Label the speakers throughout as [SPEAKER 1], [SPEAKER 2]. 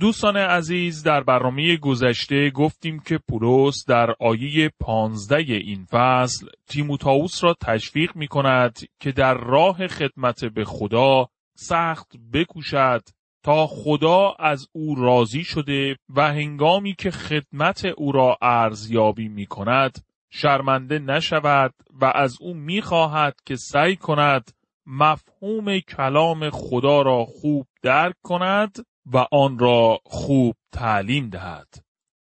[SPEAKER 1] دوستان عزیز در برنامه گذشته گفتیم که پولس در آیه پانزده این فصل تیموتائوس را تشویق می کند که در راه خدمت به خدا سخت بکوشد تا خدا از او راضی شده و هنگامی که خدمت او را ارزیابی می کند شرمنده نشود و از او می خواهد که سعی کند مفهوم کلام خدا را خوب درک کند. و آن را خوب تعلیم دهد.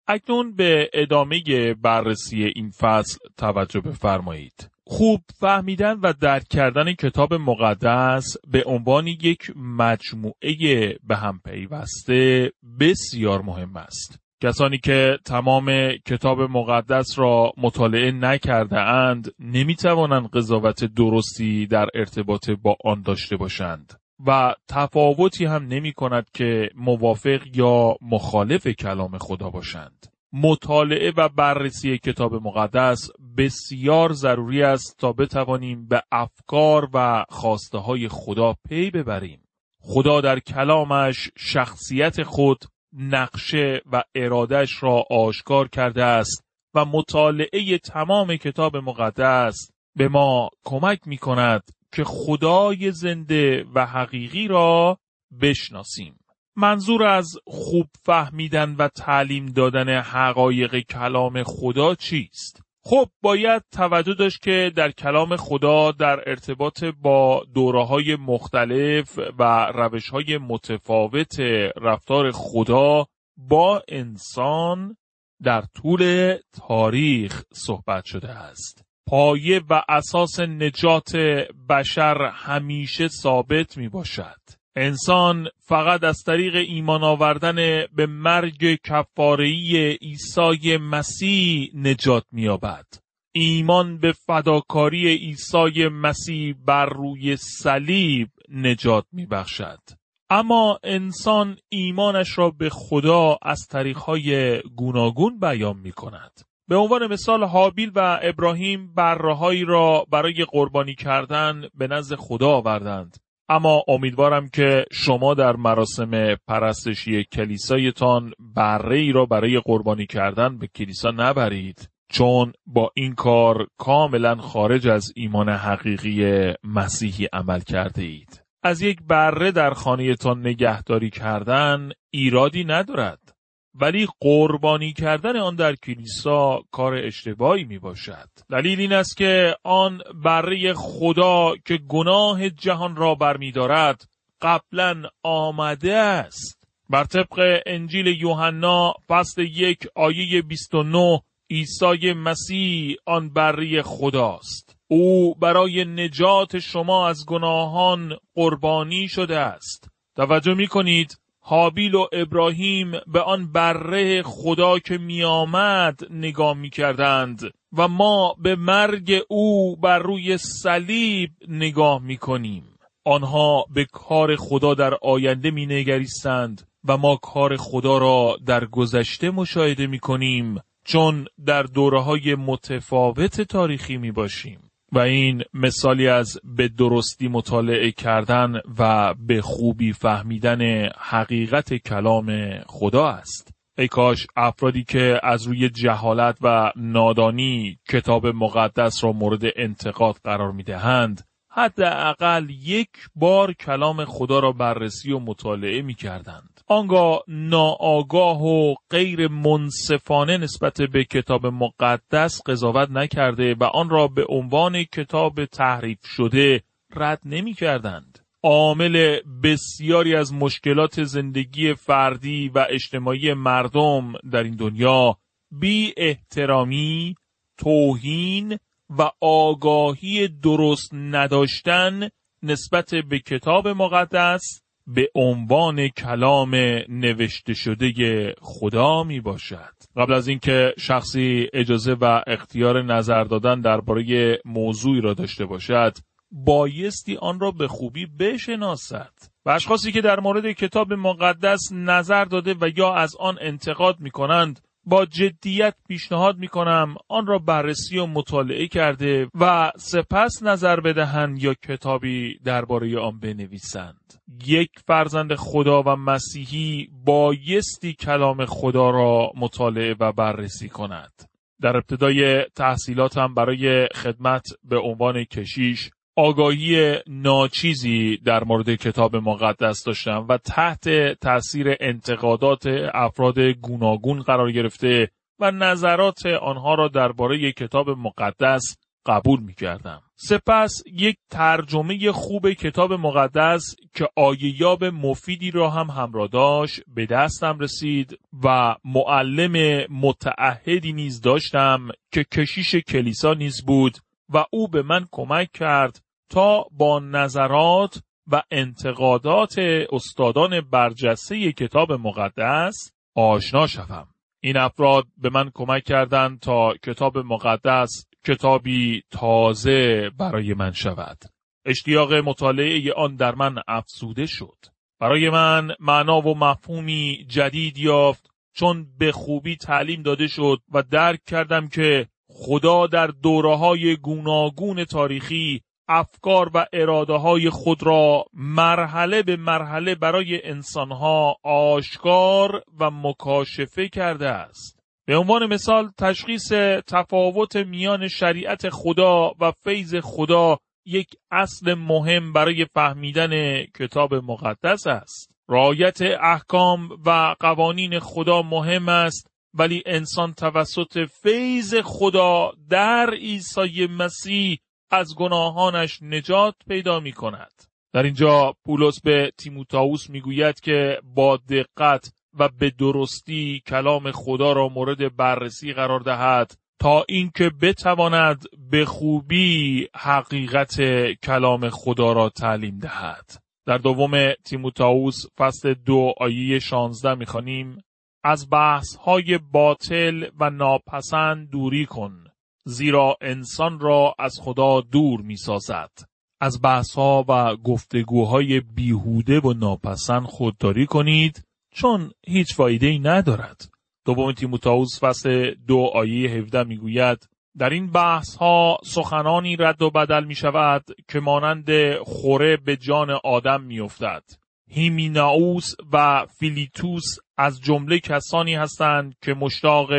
[SPEAKER 1] اکنون به ادامه بررسی این فصل توجه بفرمایید. خوب فهمیدن و درک کردن کتاب مقدس به عنوان یک مجموعه به هم پیوسته بسیار مهم است. کسانی که تمام کتاب مقدس را مطالعه نکرده اند نمی توانند قضاوت درستی در ارتباط با آن داشته باشند. و تفاوتی هم نمی کند که موافق یا مخالف کلام خدا باشند. مطالعه و بررسی کتاب مقدس بسیار ضروری است تا بتوانیم به افکار و خواسته های خدا پی ببریم. خدا در کلامش شخصیت خود نقشه و ارادش را آشکار کرده است و مطالعه تمام کتاب مقدس به ما کمک می کند که خدای زنده و حقیقی را بشناسیم. منظور از خوب فهمیدن و تعلیم دادن حقایق کلام خدا چیست؟ خب باید توجه داشت که در کلام خدا در ارتباط با دوره های مختلف و روش های متفاوت رفتار خدا با انسان در طول تاریخ صحبت شده است. پایه و اساس نجات بشر همیشه ثابت می باشد. انسان فقط از طریق ایمان آوردن به مرگ کفارهی عیسی مسیح نجات می‌یابد. ایمان به فداکاری عیسی مسیح بر روی صلیب نجات میبخشد. اما انسان ایمانش را به خدا از طریقهای گوناگون بیان می کند. به عنوان مثال حابیل و ابراهیم برهایی را برای قربانی کردن به نزد خدا آوردند. اما امیدوارم که شما در مراسم پرستشی کلیسایتان بره ای را برای قربانی کردن به کلیسا نبرید چون با این کار کاملا خارج از ایمان حقیقی مسیحی عمل کرده اید. از یک بره در خانهتان نگهداری کردن ایرادی ندارد. ولی قربانی کردن آن در کلیسا کار اشتباهی می باشد. دلیل این است که آن برای خدا که گناه جهان را برمیدارد قبلا آمده است. بر طبق انجیل یوحنا فصل یک آیه 29 عیسی مسیح آن بری خداست. او برای نجات شما از گناهان قربانی شده است. توجه می کنید حابیل و ابراهیم به آن بره خدا که میآمد نگاه می کردند و ما به مرگ او بر روی صلیب نگاه می کنیم. آنها به کار خدا در آینده می نگریستند و ما کار خدا را در گذشته مشاهده می کنیم چون در دوره های متفاوت تاریخی می باشیم. و این مثالی از به درستی مطالعه کردن و به خوبی فهمیدن حقیقت کلام خدا است. ای کاش افرادی که از روی جهالت و نادانی کتاب مقدس را مورد انتقاد قرار می دهند حداقل یک بار کلام خدا را بررسی و مطالعه می کردند. آنگاه ناآگاه و غیر منصفانه نسبت به کتاب مقدس قضاوت نکرده و آن را به عنوان کتاب تحریف شده رد نمی کردند. عامل بسیاری از مشکلات زندگی فردی و اجتماعی مردم در این دنیا بی احترامی، توهین و آگاهی درست نداشتن نسبت به کتاب مقدس به عنوان کلام نوشته شده خدا می باشد. قبل از اینکه شخصی اجازه و اختیار نظر دادن درباره موضوعی را داشته باشد، بایستی آن را به خوبی بشناسد. و اشخاصی که در مورد کتاب مقدس نظر داده و یا از آن انتقاد می کنند با جدیت پیشنهاد می کنم آن را بررسی و مطالعه کرده و سپس نظر بدهند یا کتابی درباره آن بنویسند. یک فرزند خدا و مسیحی بایستی کلام خدا را مطالعه و بررسی کند. در ابتدای تحصیلاتم برای خدمت به عنوان کشیش آگاهی ناچیزی در مورد کتاب مقدس داشتم و تحت تاثیر انتقادات افراد گوناگون قرار گرفته و نظرات آنها را درباره کتاب مقدس قبول می کردم. سپس یک ترجمه خوب کتاب مقدس که آییاب مفیدی را هم همراه داشت به دستم رسید و معلم متعهدی نیز داشتم که کشیش کلیسا نیز بود و او به من کمک کرد تا با نظرات و انتقادات استادان برجسته کتاب مقدس آشنا شوم. این افراد به من کمک کردند تا کتاب مقدس کتابی تازه برای من شود. اشتیاق مطالعه آن در من افزوده شد. برای من معنا و مفهومی جدید یافت چون به خوبی تعلیم داده شد و درک کردم که خدا در دوره های گوناگون تاریخی افکار و اراده های خود را مرحله به مرحله برای انسانها آشکار و مکاشفه کرده است. به عنوان مثال تشخیص تفاوت میان شریعت خدا و فیض خدا یک اصل مهم برای فهمیدن کتاب مقدس است. رایت احکام و قوانین خدا مهم است ولی انسان توسط فیض خدا در عیسی مسیح از گناهانش نجات پیدا می کند. در اینجا پولس به تیموتائوس می‌گوید که با دقت و به درستی کلام خدا را مورد بررسی قرار دهد تا اینکه بتواند به خوبی حقیقت کلام خدا را تعلیم دهد. در دوم تیموتائوس فصل دو آیه شانزده می‌خوانیم از بحث های باطل و ناپسند دوری کن زیرا انسان را از خدا دور می سازد. از بحث و گفتگوهای بیهوده و ناپسند خودداری کنید چون هیچ فایده ای ندارد. دوم تیموتائوس فصل دو آیه 17 می‌گوید در این بحث ها سخنانی رد و بدل می شود که مانند خوره به جان آدم می افتد. هیمیناوس و فیلیتوس از جمله کسانی هستند که مشتاق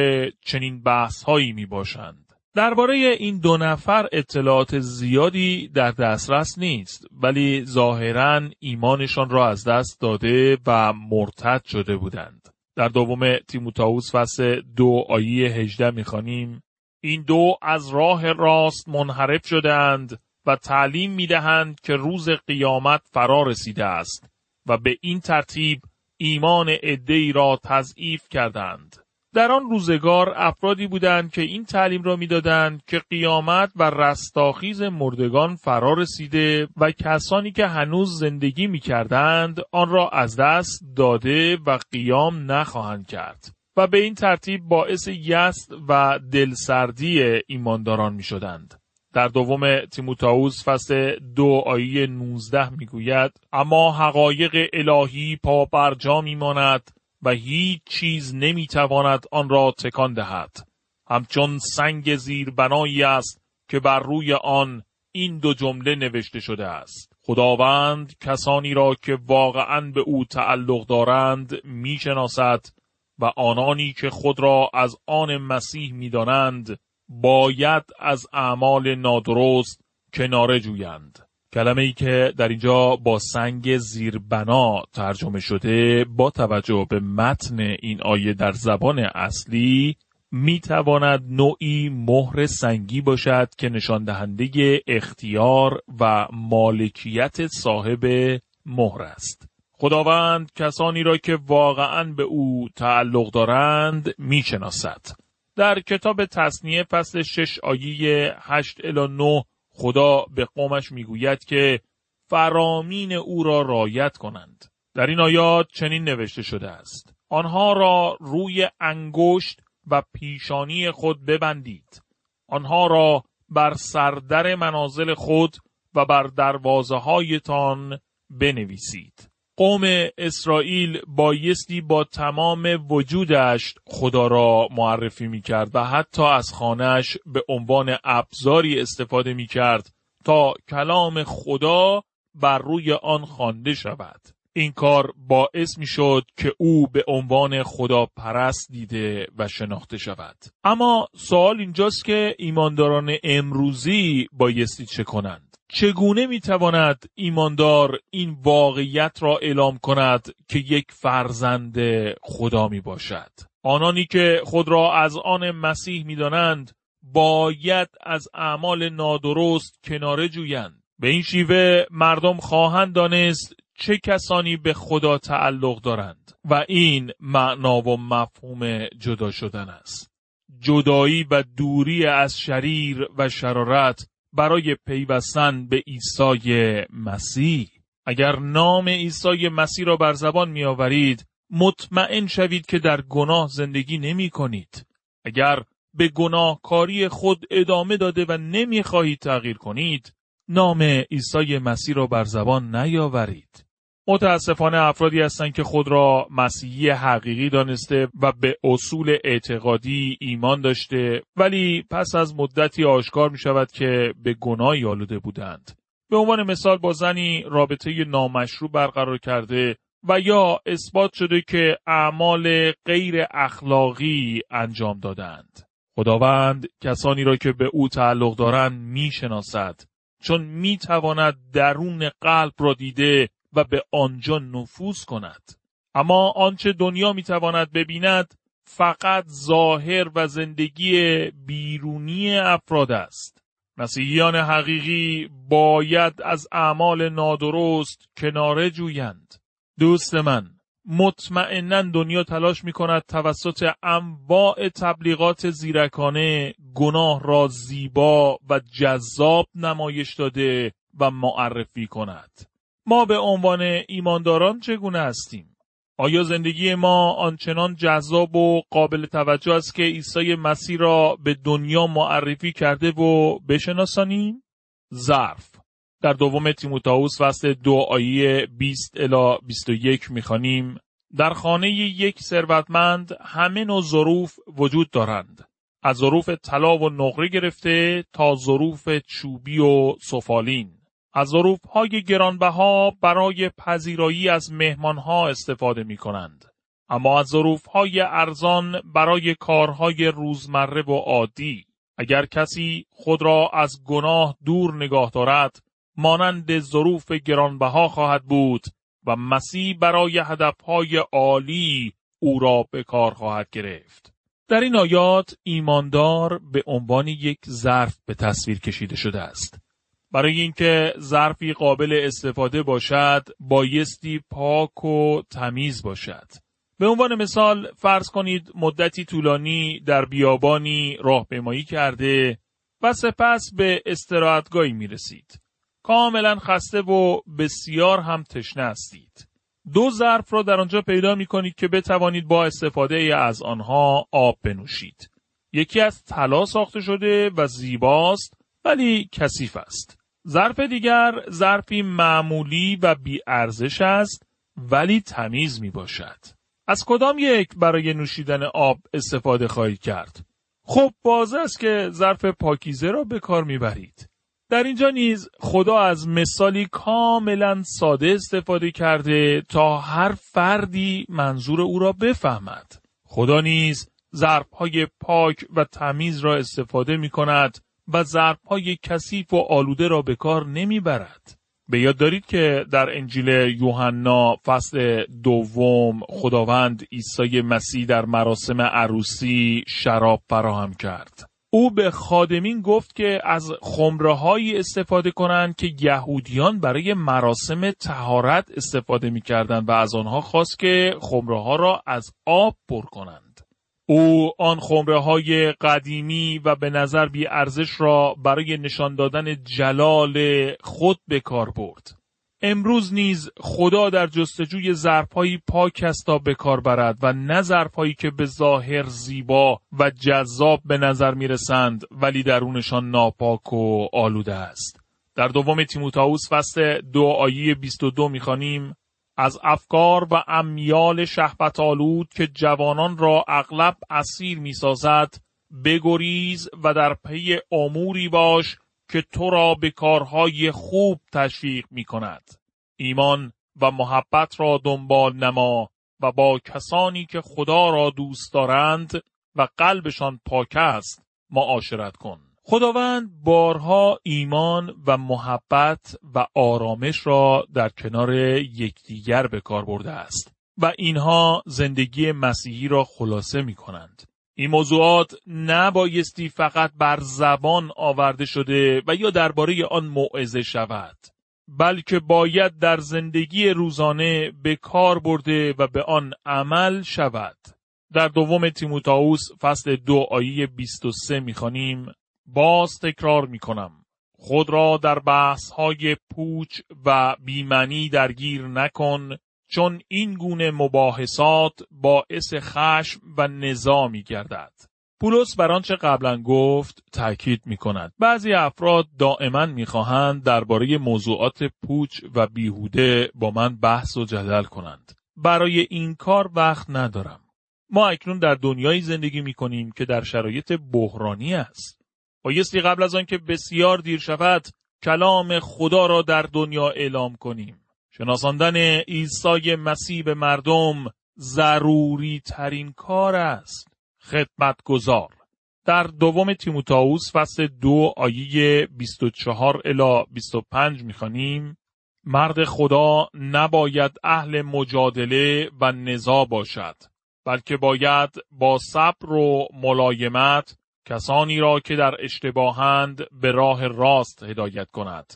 [SPEAKER 1] چنین بحث هایی می باشند. درباره این دو نفر اطلاعات زیادی در دسترس نیست ولی ظاهرا ایمانشان را از دست داده و مرتد شده بودند. در دوم تیموتائوس فصل دو آیه هجده می‌خوانیم این دو از راه راست منحرف شدند و تعلیم می‌دهند که روز قیامت فرا رسیده است و به این ترتیب ایمان عدهای را تضعیف کردند. در آن روزگار افرادی بودند که این تعلیم را می‌دادند که قیامت و رستاخیز مردگان فرا رسیده و کسانی که هنوز زندگی می کردند آن را از دست داده و قیام نخواهند کرد و به این ترتیب باعث یست و دلسردی ایمانداران می شدند. در دوم تیموتائوس فصل دو آیه 19 می‌گوید اما حقایق الهی پا بر جا میماند و هیچ چیز نمی‌تواند آن را تکان دهد. همچون سنگ زیر بنایی است که بر روی آن این دو جمله نوشته شده است. خداوند کسانی را که واقعا به او تعلق دارند می‌شناسد و آنانی که خود را از آن مسیح می‌دانند باید از اعمال نادرست کناره جویند. کلمه ای که در اینجا با سنگ زیربنا ترجمه شده با توجه به متن این آیه در زبان اصلی می تواند نوعی مهر سنگی باشد که نشان دهنده اختیار و مالکیت صاحب مهر است. خداوند کسانی را که واقعا به او تعلق دارند می شناسد. در کتاب تصنیه فصل 6 آیه 8 الی 9 خدا به قومش می‌گوید که فرامین او را رایت کنند. در این آیات چنین نوشته شده است. آنها را روی انگشت و پیشانی خود ببندید. آنها را بر سردر منازل خود و بر دروازه هایتان بنویسید. قوم اسرائیل بایستی با تمام وجودش خدا را معرفی می کرد و حتی از خانهش به عنوان ابزاری استفاده می کرد تا کلام خدا بر روی آن خوانده شود. این کار باعث می شد که او به عنوان خدا پرست دیده و شناخته شود. اما سوال اینجاست که ایمانداران امروزی بایستی چه کنند؟ چگونه می تواند ایماندار این واقعیت را اعلام کند که یک فرزند خدا می باشد؟ آنانی که خود را از آن مسیح می دانند باید از اعمال نادرست کناره جویند. به این شیوه مردم خواهند دانست چه کسانی به خدا تعلق دارند و این معنا و مفهوم جدا شدن است. جدایی و دوری از شریر و شرارت برای پیوستن به عیسی مسیح اگر نام عیسی مسیح را بر زبان می آورید مطمئن شوید که در گناه زندگی نمی کنید. اگر به گناهکاری خود ادامه داده و نمی خواهید تغییر کنید نام عیسی مسیح را بر زبان نیاورید. متاسفانه افرادی هستند که خود را مسیحی حقیقی دانسته و به اصول اعتقادی ایمان داشته ولی پس از مدتی آشکار می شود که به گناهی آلوده بودند. به عنوان مثال با زنی رابطه نامشروع برقرار کرده و یا اثبات شده که اعمال غیر اخلاقی انجام دادند. خداوند کسانی را که به او تعلق دارند می شناسد چون می تواند درون قلب را دیده و به آنجا نفوذ کند. اما آنچه دنیا می‌تواند ببیند فقط ظاهر و زندگی بیرونی افراد است. مسیحیان حقیقی باید از اعمال نادرست کناره جویند. دوست من مطمئنا دنیا تلاش می کند توسط انواع تبلیغات زیرکانه گناه را زیبا و جذاب نمایش داده و معرفی کند. ما به عنوان ایمانداران چگونه هستیم؟ آیا زندگی ما آنچنان جذاب و قابل توجه است که عیسی مسیح را به دنیا معرفی کرده و بشناسانیم؟ ظرف در دوم تیموتائوس فصل دو آیه 20 الی 21 می‌خوانیم در خانه یک ثروتمند همه نوع ظروف وجود دارند از ظروف طلا و نقره گرفته تا ظروف چوبی و سفالین از ظروف های گرانبها برای پذیرایی از مهمان ها استفاده می کنند. اما از ظروف های ارزان برای کارهای روزمره و عادی اگر کسی خود را از گناه دور نگاه دارد مانند ظروف گرانبها خواهد بود و مسیح برای هدفهای عالی او را به کار خواهد گرفت. در این آیات ایماندار به عنوان یک ظرف به تصویر کشیده شده است. برای اینکه ظرفی قابل استفاده باشد بایستی پاک و تمیز باشد. به عنوان مثال فرض کنید مدتی طولانی در بیابانی راهپیمایی کرده و سپس به استراحتگاهی می رسید. کاملا خسته و بسیار هم تشنه هستید. دو ظرف را در آنجا پیدا می کنید که بتوانید با استفاده از آنها آب بنوشید. یکی از طلا ساخته شده و زیباست ولی کثیف است. ظرف دیگر ظرفی معمولی و ارزش است ولی تمیز می باشد. از کدام یک برای نوشیدن آب استفاده خواهید کرد؟ خب باز است که ظرف پاکیزه را به کار می‌برید. در اینجا نیز خدا از مثالی کاملا ساده استفاده کرده تا هر فردی منظور او را بفهمد. خدا نیز ظرفهای پاک و تمیز را استفاده می کند و ظرفهای کثیف و آلوده را به کار نمی‌برد. به یاد دارید که در انجیل یوحنا فصل دوم خداوند عیسی مسیح در مراسم عروسی شراب فراهم کرد. او به خادمین گفت که از خمره استفاده کنند که یهودیان برای مراسم تهارت استفاده می و از آنها خواست که خمره را از آب پر کنند. او آن خمره های قدیمی و به نظر بی ارزش را برای نشان دادن جلال خود به کار برد. امروز نیز خدا در جستجوی ظرفهایی پاک است تا به کار برد و نه ظرفهایی که به ظاهر زیبا و جذاب به نظر می رسند ولی درونشان ناپاک و آلوده است. در دوم تیموتائوس فصل دو آیه 22 می‌خوانیم از افکار و امیال شهبت آلود که جوانان را اغلب اسیر می‌سازد بگریز و در پی اموری باش که تو را به کارهای خوب تشویق می کند. ایمان و محبت را دنبال نما و با کسانی که خدا را دوست دارند و قلبشان پاک است معاشرت کن. خداوند بارها ایمان و محبت و آرامش را در کنار یکدیگر به کار برده است و اینها زندگی مسیحی را خلاصه می کنند. این موضوعات نبایستی فقط بر زبان آورده شده و یا درباره آن موعظه شود بلکه باید در زندگی روزانه به کار برده و به آن عمل شود در دوم تیموتائوس فصل دو آیه 23 می‌خوانیم باز تکرار می‌کنم خود را در بحث های پوچ و بیمنی درگیر نکن چون این گونه مباحثات باعث خشم و نزا می گردد. پولس بر آنچه قبلا گفت تاکید می کند. بعضی افراد دائما می خواهند درباره موضوعات پوچ و بیهوده با من بحث و جدل کنند. برای این کار وقت ندارم. ما اکنون در دنیایی زندگی می کنیم که در شرایط بحرانی است. بایستی قبل از آنکه بسیار دیر شود کلام خدا را در دنیا اعلام کنیم. شناساندن عیسی مسیح به مردم ضروری ترین کار است. خدمتگزار در دوم تیموتائوس فصل دو آیه 24 الی 25 می‌خوانیم مرد خدا نباید اهل مجادله و نزا باشد بلکه باید با صبر و ملایمت کسانی را که در اشتباهند به راه راست هدایت کند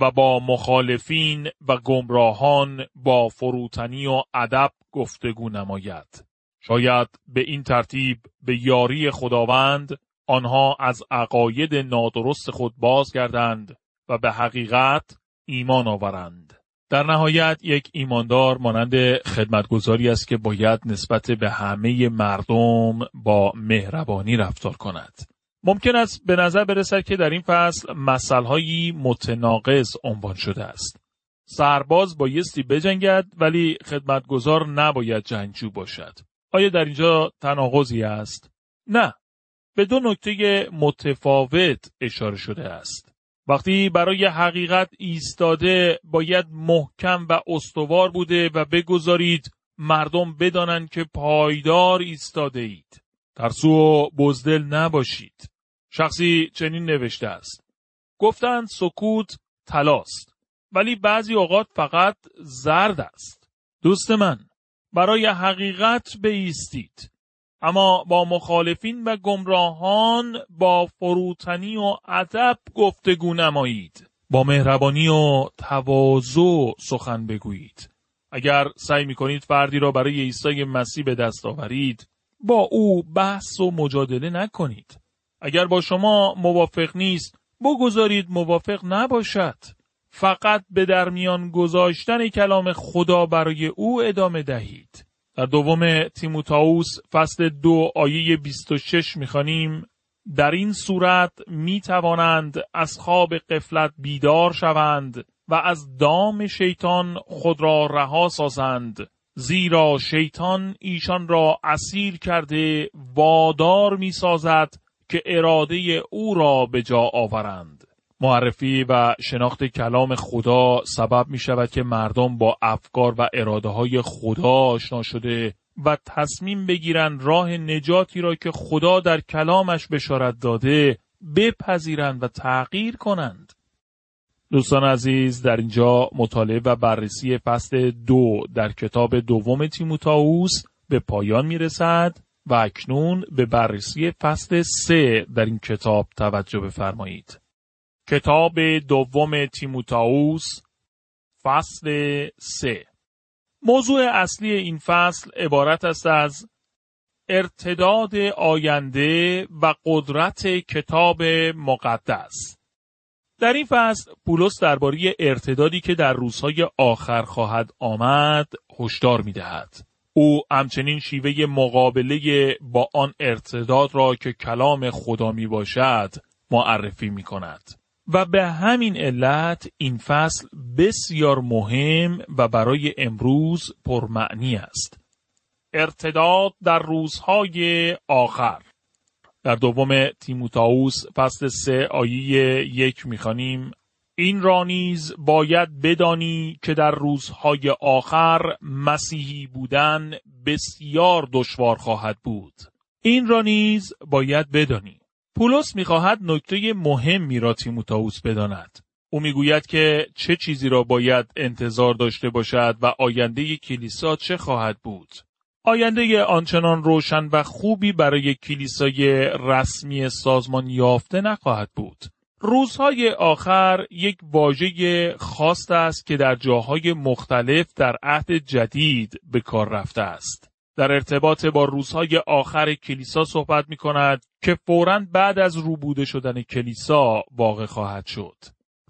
[SPEAKER 1] و با مخالفین و گمراهان با فروتنی و ادب گفتگو نماید. شاید به این ترتیب به یاری خداوند آنها از عقاید نادرست خود بازگردند و به حقیقت ایمان آورند. در نهایت یک ایماندار مانند خدمتگذاری است که باید نسبت به همه مردم با مهربانی رفتار کند. ممکن است به نظر برسد که در این فصل مسئلهایی متناقض عنوان شده است. سرباز بایستی بجنگد ولی خدمتگزار نباید جنگجو باشد. آیا در اینجا تناقضی است؟ نه. به دو نکته متفاوت اشاره شده است. وقتی برای حقیقت ایستاده باید محکم و استوار بوده و بگذارید مردم بدانند که پایدار ایستاده اید. ترسو و بزدل نباشید. شخصی چنین نوشته است. گفتند سکوت تلاست ولی بعضی اوقات فقط زرد است. دوست من برای حقیقت بیستید. اما با مخالفین و گمراهان با فروتنی و ادب گفتگو نمایید. با مهربانی و تواضع سخن بگویید. اگر سعی می کنید فردی را برای عیسی مسیح به دست آورید با او بحث و مجادله نکنید. اگر با شما موافق نیست بگذارید موافق نباشد فقط به درمیان گذاشتن کلام خدا برای او ادامه دهید در دوم تیموتائوس فصل دو آیه 26 می‌خوانیم در این صورت می توانند از خواب قفلت بیدار شوند و از دام شیطان خود را رها سازند زیرا شیطان ایشان را اسیر کرده وادار می سازد که اراده او را به جا آورند. معرفی و شناخت کلام خدا سبب می شود که مردم با افکار و اراده های خدا آشنا شده و تصمیم بگیرند راه نجاتی را که خدا در کلامش بشارت داده بپذیرند و تغییر کنند. دوستان عزیز در اینجا مطالعه و بررسی فصل دو در کتاب دوم تیموتائوس به پایان می رسد و اکنون به بررسی فصل سه در این کتاب توجه بفرمایید. کتاب دوم تیموتائوس فصل سه موضوع اصلی این فصل عبارت است از ارتداد آینده و قدرت کتاب مقدس در این فصل پولس درباره ارتدادی که در روزهای آخر خواهد آمد هشدار می‌دهد. او همچنین شیوه مقابله با آن ارتداد را که کلام خدا می باشد معرفی می کند. و به همین علت این فصل بسیار مهم و برای امروز پرمعنی است. ارتداد در روزهای آخر در دوم تیموتائوس فصل سه آیه یک می‌خوانیم این را نیز باید بدانی که در روزهای آخر مسیحی بودن بسیار دشوار خواهد بود. این را نیز باید بدانی. پولس می‌خواهد نکته مهمی را تیموتائوس بداند. او می‌گوید که چه چیزی را باید انتظار داشته باشد و آینده کلیسا چه خواهد بود. آینده آنچنان روشن و خوبی برای کلیسای رسمی سازمان یافته نخواهد بود. روزهای آخر یک واژه خاص است که در جاهای مختلف در عهد جدید به کار رفته است. در ارتباط با روزهای آخر کلیسا صحبت می کند که فوراً بعد از روبوده شدن کلیسا واقع خواهد شد.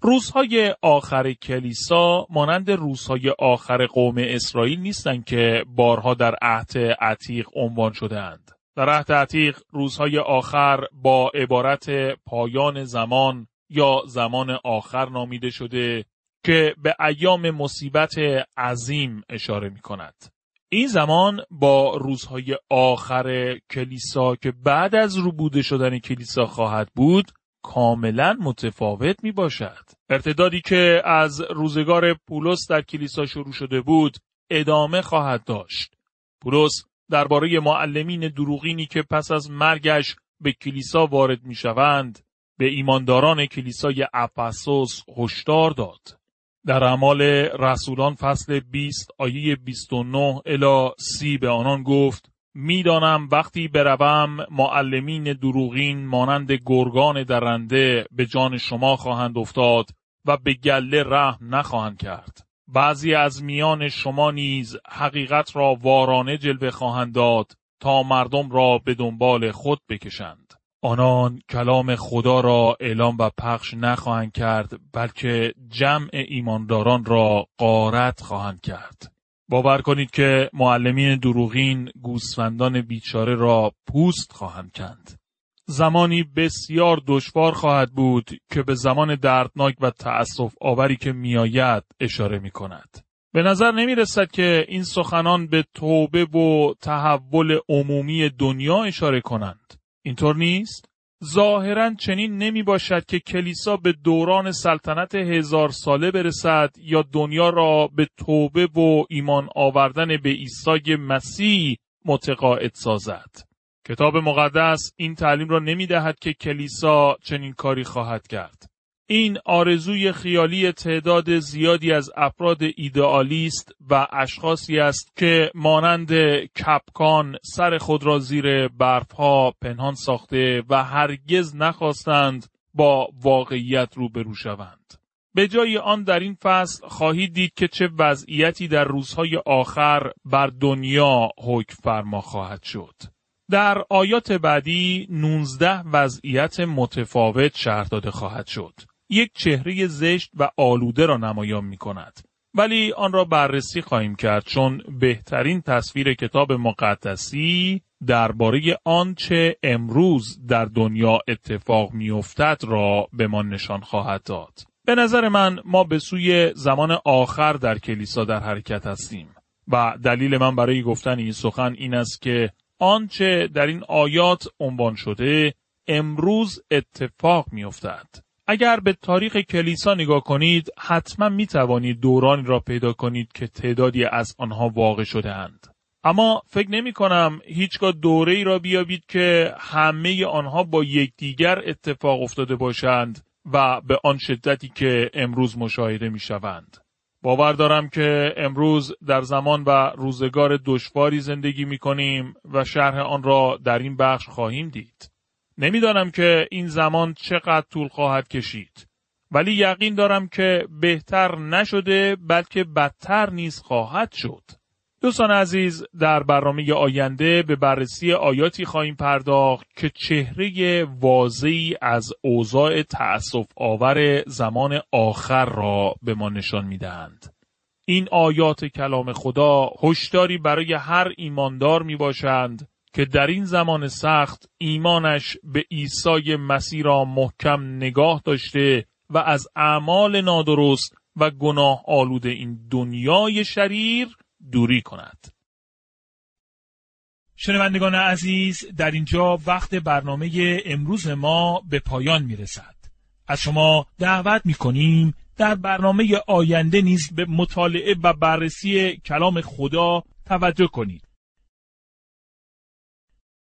[SPEAKER 1] روزهای آخر کلیسا مانند روزهای آخر قوم اسرائیل نیستند که بارها در عهد عتیق عنوان شدهاند. در عهد عتیق روزهای آخر با عبارت پایان زمان یا زمان آخر نامیده شده که به ایام مصیبت عظیم اشاره می کند. این زمان با روزهای آخر کلیسا که بعد از روبوده شدن کلیسا خواهد بود کاملا متفاوت می باشد. ارتدادی که از روزگار پولس در کلیسا شروع شده بود ادامه خواهد داشت. پولس درباره معلمین دروغینی که پس از مرگش به کلیسا وارد می شوند به ایمانداران کلیسای افسوس هشدار داد. در اعمال رسولان فصل 20 آیه 29 الی 30 به آنان گفت می‌دانم وقتی بروم معلمین دروغین مانند گرگان درنده به جان شما خواهند افتاد و به گله رحم نخواهند کرد. بعضی از میان شما نیز حقیقت را وارانه جلوه خواهند داد تا مردم را به دنبال خود بکشند. آنان کلام خدا را اعلام و پخش نخواهند کرد بلکه جمع ایمانداران را قارت خواهند کرد. باور کنید که معلمین دروغین گوسفندان بیچاره را پوست خواهند کند. زمانی بسیار دشوار خواهد بود که به زمان دردناک و تأسف آوری که میآید اشاره می کند. به نظر نمی رسد که این سخنان به توبه و تحول عمومی دنیا اشاره کنند. اینطور نیست؟ ظاهرا چنین نمی باشد که کلیسا به دوران سلطنت هزار ساله برسد یا دنیا را به توبه و ایمان آوردن به عیسی مسیح متقاعد سازد. کتاب مقدس این تعلیم را نمی دهد که کلیسا چنین کاری خواهد کرد. این آرزوی خیالی تعداد زیادی از افراد ایدئالیست و اشخاصی است که مانند کپکان سر خود را زیر برفها پنهان ساخته و هرگز نخواستند با واقعیت روبرو شوند. به جای آن در این فصل خواهید دید که چه وضعیتی در روزهای آخر بر دنیا حکم فرما خواهد شد. در آیات بعدی 19 وضعیت متفاوت شهر داده خواهد شد. یک چهره زشت و آلوده را نمایان می کند. ولی آن را بررسی خواهیم کرد چون بهترین تصویر کتاب مقدسی درباره آنچه امروز در دنیا اتفاق میافتد را به ما نشان خواهد داد. به نظر من ما به سوی زمان آخر در کلیسا در حرکت هستیم و دلیل من برای گفتن این سخن این است که آنچه در این آیات عنوان شده امروز اتفاق میافتد. اگر به تاریخ کلیسا نگاه کنید حتما می توانید دورانی را پیدا کنید که تعدادی از آنها واقع شده اند. اما فکر نمی کنم هیچگاه دوره ای را بیابید که همه آنها با یکدیگر اتفاق افتاده باشند و به آن شدتی که امروز مشاهده می شوند. باور دارم که امروز در زمان و روزگار دشواری زندگی می کنیم و شرح آن را در این بخش خواهیم دید. نمی‌دانم که این زمان چقدر طول خواهد کشید. ولی یقین دارم که بهتر نشده بلکه بدتر نیز خواهد شد. دوستان عزیز در برنامه آینده به بررسی آیاتی خواهیم پرداخت که چهره واضحی از اوضاع تأسف آور زمان آخر را به ما نشان می‌دهند. این آیات کلام خدا هشداری برای هر ایماندار می باشند که در این زمان سخت ایمانش به عیسی مسیح را محکم نگاه داشته و از اعمال نادرست و گناه آلود این دنیای شریر دوری کند.
[SPEAKER 2] شنوندگان عزیز در اینجا وقت برنامه امروز ما به پایان می رسد. از شما دعوت می کنیم در برنامه آینده نیز به مطالعه و بررسی کلام خدا توجه کنید.